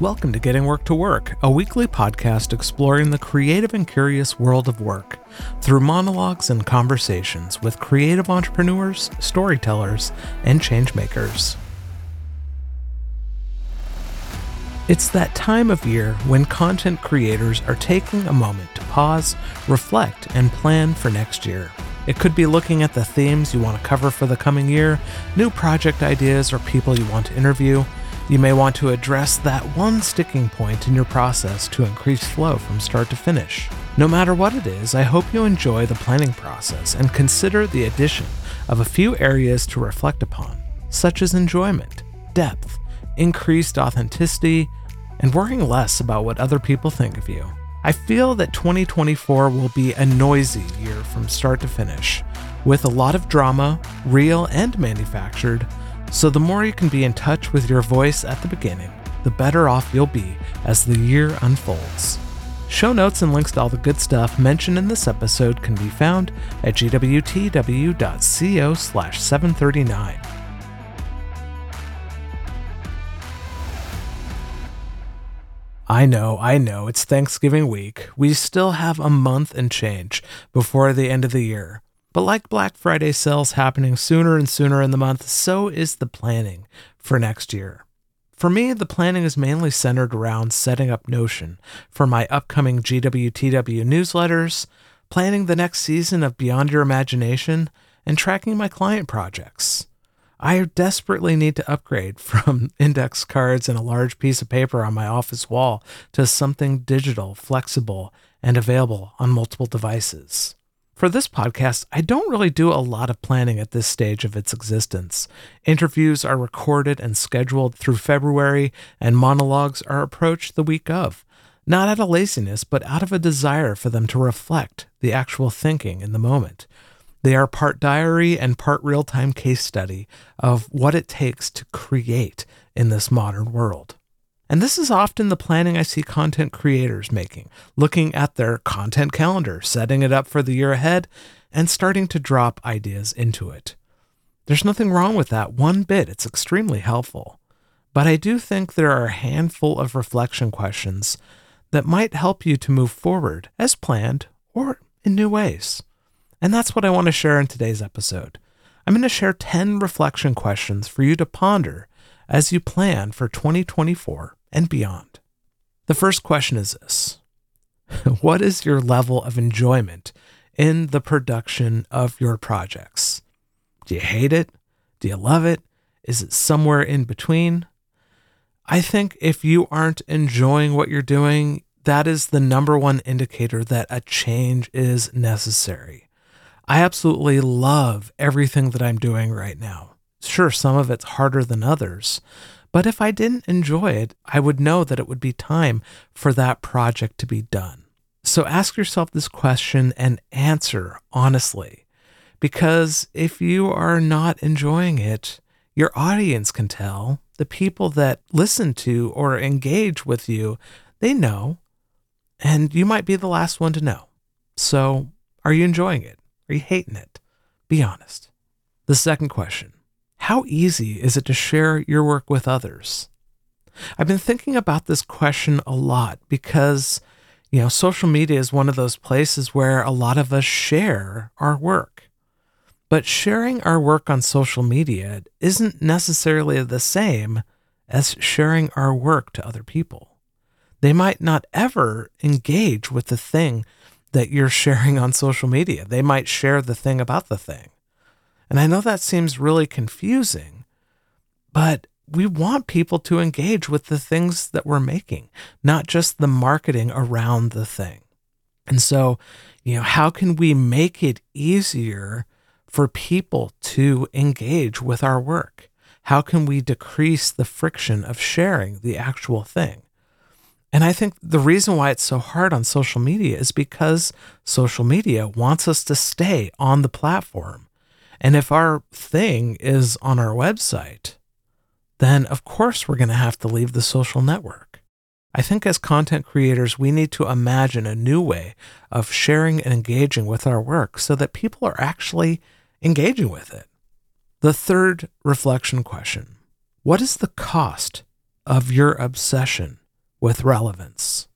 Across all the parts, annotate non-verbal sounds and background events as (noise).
Welcome to Getting Work to Work, a weekly podcast exploring the creative and curious world of work through monologues and conversations with creative entrepreneurs, storytellers, and changemakers. It's that time of year when content creators are taking a moment to pause, reflect, and plan for next year. It could be looking at the themes you want to cover for the coming year, new project ideas, or people you want to interview. You may want to address that one sticking point in your process to increase flow from start to finish. No matter what it is, I hope you enjoy the planning process and consider the addition of a few areas to reflect upon, such as enjoyment, depth, increased authenticity, and worrying less about what other people think of you. I feel that 2024 will be a noisy year from start to finish, with a lot of drama, real and manufactured. So, the more you can be in touch with your voice at the beginning, the better off you'll be as the year unfolds. Show notes and links to all the good stuff mentioned in this episode can be found at gwtw.co slash 739. I know, I know, it's Thanksgiving week. We still have a month and change before the end of the year. But like Black Friday sales happening sooner and sooner in the month, so is the planning for next year. For me, the planning is mainly centered around setting up Notion for my upcoming GWTW newsletters, planning the next season of Beyond Your Imagination, and tracking my client projects. I desperately need to upgrade (laughs) from index cards and a large piece of paper on my office wall to something digital, flexible, and available on multiple devices. For this podcast, I don't really do a lot of planning at this stage of its existence. Interviews are recorded and scheduled through February, and monologues are approached the week of, not out of laziness, but out of a desire for them to reflect the actual thinking in the moment. They are part diary and part real time case study of what it takes to create in this modern world. And this is often the planning I see content creators making, looking at their content calendar, setting it up for the year ahead, and starting to drop ideas into it. There's nothing wrong with that one bit, it's extremely helpful. But I do think there are a handful of reflection questions that might help you to move forward as planned or in new ways. And that's what I want to share in today's episode. I'm going to share 10 reflection questions for you to ponder as you plan for 2024 and beyond. The first question is this (laughs) What is your level of enjoyment in the production of your projects? Do you hate it? Do you love it? Is it somewhere in between? I think if you aren't enjoying what you're doing, that is the number one indicator that a change is necessary. I absolutely love everything that I'm doing right now. Sure, some of it's harder than others, but if I didn't enjoy it, I would know that it would be time for that project to be done. So ask yourself this question and answer honestly. Because if you are not enjoying it, your audience can tell. The people that listen to or engage with you, they know. And you might be the last one to know. So, are you enjoying it? Are you hating it? Be honest. The second question How easy is it to share your work with others? I've been thinking about this question a lot because, you know, social media is one of those places where a lot of us share our work. But sharing our work on social media isn't necessarily the same as sharing our work to other people. They might not ever engage with the thing that you're (laughs) sharing on social media. They might share the thing about the thing. And I know that seems really confusing, but we want people to engage with the things that we're making, not just the marketing around the thing. And so, you know, how can we make it easier for people to engage with our work? How can we decrease the friction of sharing the actual thing? And I think the reason why it's so hard on social media is because social media wants us to stay on the platform. And if our thing is on our website, then of course we're going to have to leave the social network. I think as content creators, we need to imagine a new way of sharing and engaging with our work so that people are actually engaging with it. The third reflection question What is the cost of your obsession with relevance.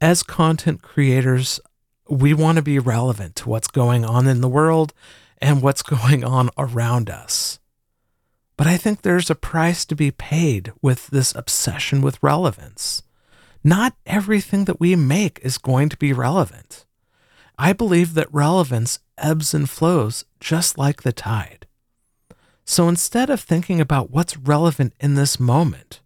As content creators, we want to be relevant to what's going on in the world and what's going on around us. But I think there's a price to be paid with this obsession with relevance. Not everything that we make is going to be relevant. I believe that relevance ebbs and flows just like the tide. So instead of thinking about what's relevant in this moment,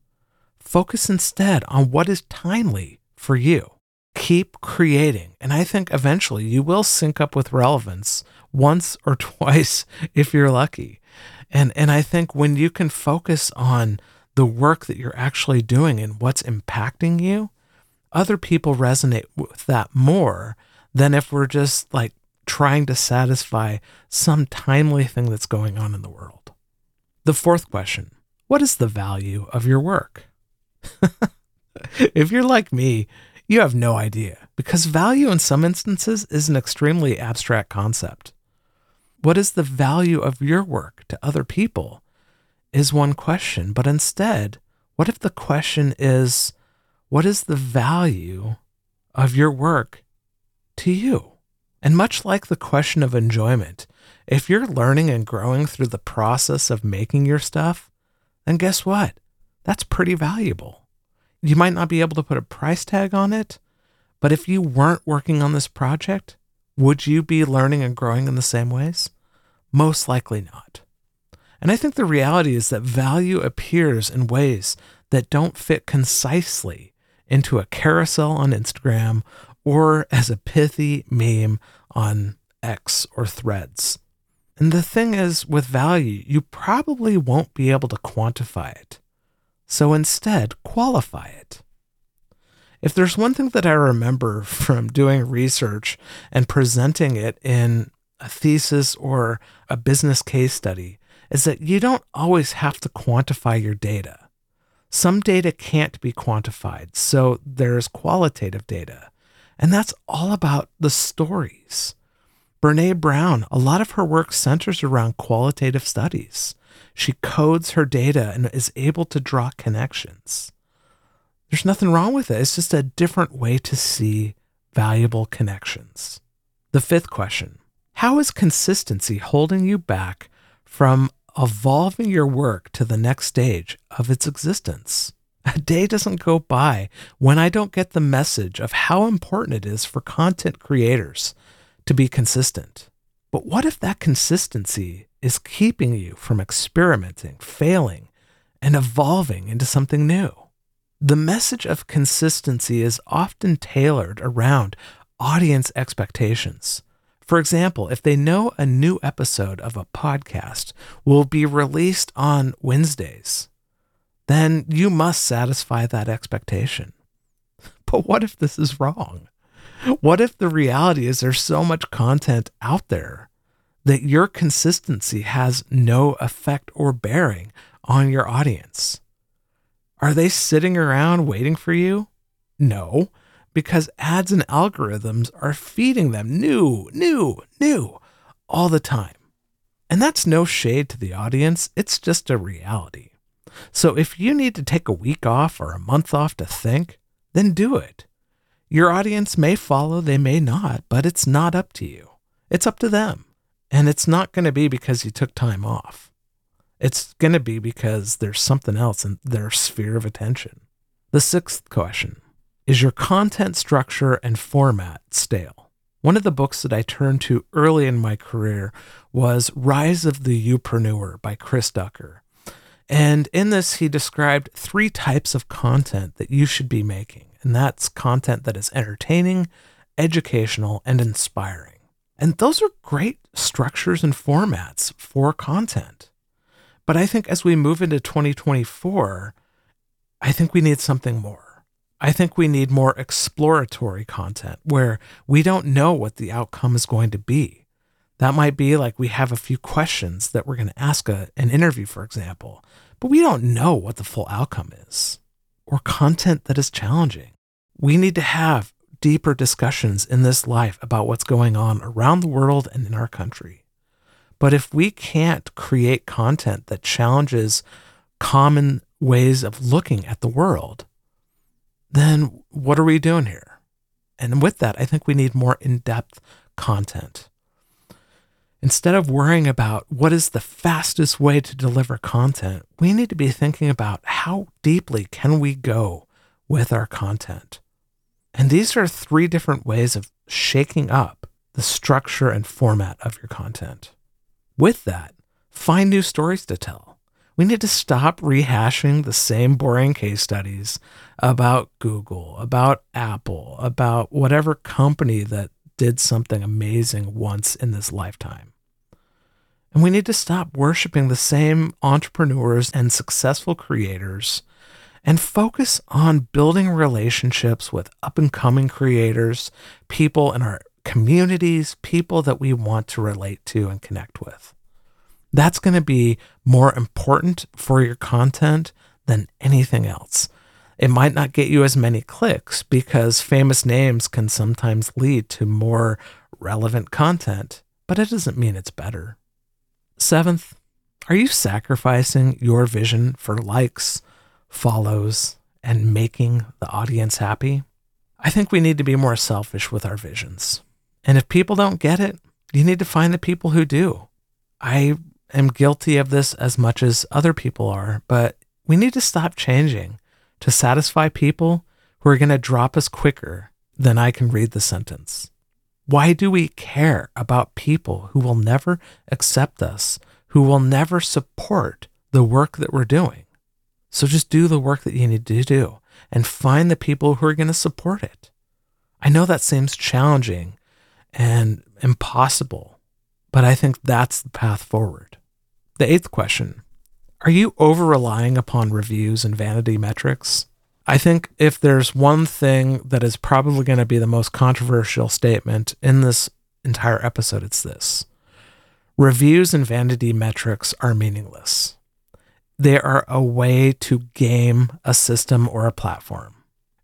focus instead on what is timely for you. Keep creating, and I think eventually you will sync up with relevance once or (laughs) twice if you're lucky. And and I think when you can focus on the work that you're actually doing and what's impacting you, other people resonate with that more than if we're just like trying to satisfy some timely thing that's going on in the world. The fourth question What is the value of your work? (laughs) if you're like me, you have no idea because value in some instances is an extremely abstract concept. What is the value of your work to other people is one question, but instead, what if the question is, what is the value of your work to you? And much like the question of enjoyment, if you're learning and growing through the process of making your stuff, then guess what? That's pretty valuable. You might not be able to put a price tag on it, but if you weren't working on this project, would you be learning and growing in the same ways? Most likely not. And I think the reality is that value appears in ways that don't fit concisely into a carousel on Instagram or as a pithy meme on X or threads. And the thing is, with value, you probably won't be able to quantify it. So instead, qualify it. If there's one thing that I remember (laughs) from doing research and presenting it in a thesis or a business case study, is that you don't always have to quantify your data. Some data can't be quantified, so there's qualitative data. And that's all about the stories. Brene Brown, a lot of her work centers around qualitative studies. She codes her data and is able to draw connections. There's nothing wrong with it. It's just a different way to see valuable connections. The fifth question How is consistency holding you back from evolving your work to the next stage of its existence? A day doesn't go by when I don't get the message of how important it is for content creators to be consistent. But what if that consistency is keeping you from experimenting, failing, and evolving into something new? The message of consistency is often tailored around audience expectations. For example, if they know a new episode of a podcast will be released on Wednesdays, then you must satisfy that expectation. (laughs) But what if this is wrong? What if the reality is there's so much content out there that your consistency has no effect or bearing on your audience? Are they sitting around waiting for you? No, because ads and algorithms are feeding them new, new, new all the time. And that's no shade to the audience, it's just a reality. So if you need to take a week off or a month off to think, then do it. Your audience may follow, they may not, but it's not up to you. It's up to them. And it's not going to be because you took time off. It's going to be because there's something else in their sphere of attention. The sixth question Is your content structure and format stale? One of the books that I turned to early in my career was Rise of the Youpreneur by Chris Ducker. And in this, he described three types of content that you should be making. And that's content that is entertaining, educational, and inspiring. And those are great structures and formats for content. But I think as we move into 2024, I think we need something more. I think we need more exploratory content where we don't know what the outcome is going to be. That might be like we have a few questions that we're going to ask a, an interview, for example, but we don't know what the full outcome is, or content that is challenging. We need to have deeper discussions in this life about what's going on around the world and in our country. But if we can't create content that challenges common ways of looking at the world, then what are we doing here? And with that, I think we need more in depth content. Instead of worrying about what is the fastest way to deliver content, we need to be thinking about how deeply can we go with our content. And these are three different ways of shaking up the structure and format of your content. With that, find new stories to tell. We need to stop rehashing the same boring case studies about Google, about Apple, about whatever company that did something amazing once in this lifetime. And we need to stop worshiping the same entrepreneurs and successful creators and focus on building relationships with up and coming creators, people in our communities, people that we want to relate to and connect with. That's going to be more important for your content than anything else. It might not get you as many clicks because famous names can sometimes lead to more relevant content, but it doesn't mean it's better. Seventh, are you sacrificing your vision for likes, follows, and making the audience happy? I think we need to be more selfish with our visions. And if people don't get it, you need to find the people who do. I am guilty of this as much as other people are, but we need to stop changing to satisfy people who are going to drop us quicker than I can read the sentence. Why do we care about people who will never accept us, who will never support the work that we're doing? So just do the work that you need to do and find the people who are going to support it. I know that seems challenging and impossible, but I think that's the path forward. The eighth question Are you over relying upon reviews and vanity metrics? I think if there's one thing that is probably going to be the most controversial statement in this entire episode, it's this reviews and vanity metrics are meaningless. They are a way to game a system or a platform.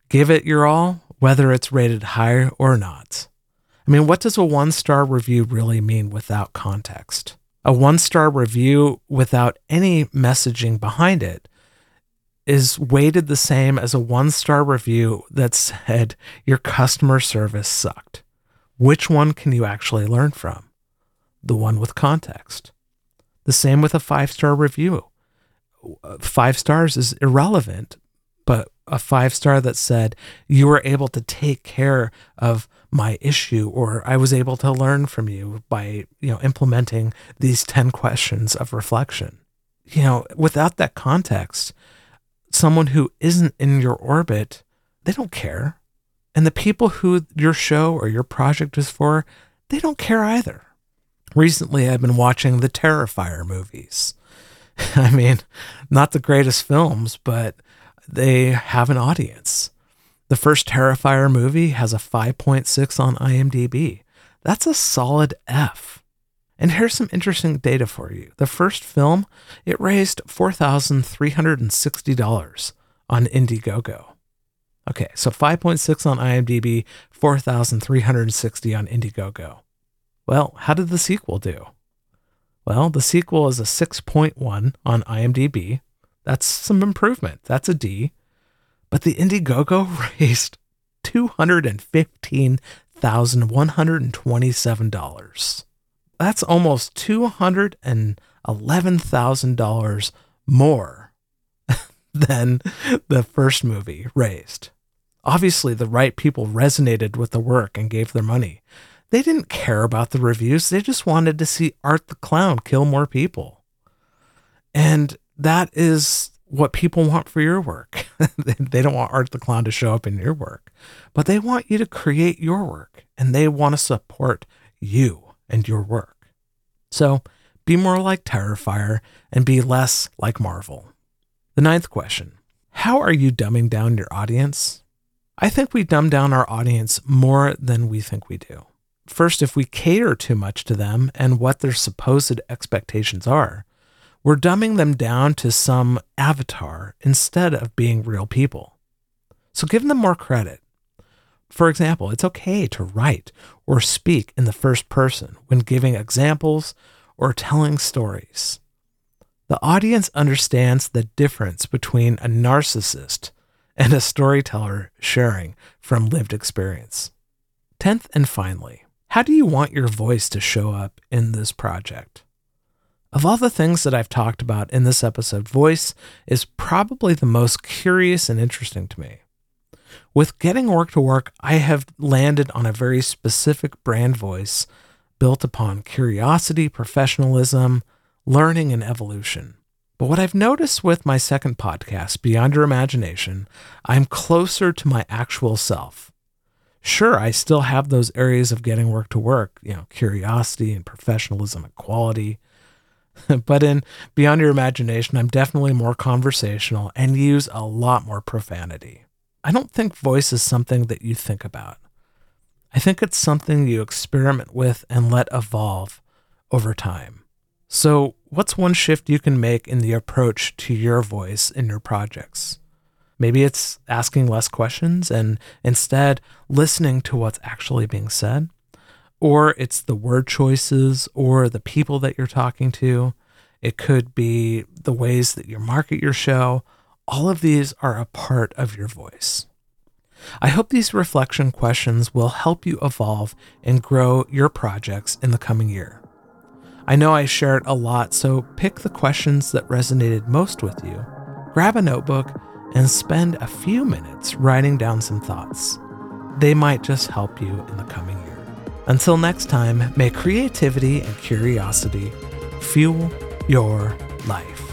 Give it your all, whether it's rated high or not. I mean, what does a one star review really mean without context? a one star review without any messaging behind it is weighted the same as a one star review that said your customer service sucked. Which one can you actually learn from? The one with context. The same with a five star review. Five stars is irrelevant, but a five star that said you were able to take care of my issue or I was able to learn from you by, you know, implementing these 10 questions of reflection. You know, without that context, someone who isn't in your orbit, they don't care. And the people who your show or your project is for, they don't care either. Recently, I've been watching the Terrifier movies. (laughs) I mean, not the greatest films, but they have an audience. The first Terrifier movie has a 5.6 on IMDb. That's a solid F. And here's some interesting data for you. The first film, it raised $4,360 on Indiegogo. Okay, so 5.6 on IMDb, 4,360 on Indiegogo. Well, how did the sequel do? Well, the sequel is a 6.1 on IMDb. That's some improvement. That's a D. But the Indiegogo (laughs) raised $215,127. That's almost $211,000 more (laughs) than the first movie raised. Obviously, the right people resonated with the work and gave their money. They didn't care about the reviews, they just wanted to see Art the Clown kill more people. And that is what people want for your work. (laughs) they don't want Art the Clown to show up in your work, but they want you to create your work and they want to support you and your work. So be more like Terrifier and be less like Marvel. The ninth question How are you dumbing down your audience? I think we dumb down our audience more than we think we do. First, if we cater too much to them and what their supposed expectations are, we're dumbing them down to some avatar instead of being real people. So give them more credit. For example, it's okay to write or speak in the first person when giving examples or telling stories. The audience understands the difference between a narcissist and a storyteller sharing from lived experience. Tenth and finally, how do you want your voice to show up in this project? Of all the things that I've talked about in this episode, voice is probably the most curious and interesting to me. With getting work to work, I have landed on a very specific brand voice built upon curiosity, professionalism, learning, and evolution. But what I've noticed with my second podcast, Beyond Your Imagination, I'm closer to my actual self. Sure, I still have those areas of getting work to work, you know, curiosity and professionalism and quality. (laughs) but in Beyond Your Imagination, I'm definitely more conversational and use a lot more profanity. I don't think voice is something that you think about. I think it's something you experiment with and let evolve over time. So, what's one shift you can make in the approach to your voice in your projects? Maybe it's asking less questions and instead listening to what's actually being said. Or it's the word choices or the people that you're talking to. It could be the ways that you market your show. All of these are a part of your voice. I hope these reflection questions will help you evolve and grow your projects in the coming year. I know I shared a lot, so pick the questions that resonated most with you, grab a notebook, and spend a few minutes writing down some thoughts. They might just help you in the coming year. Until next time, may creativity and curiosity fuel your life.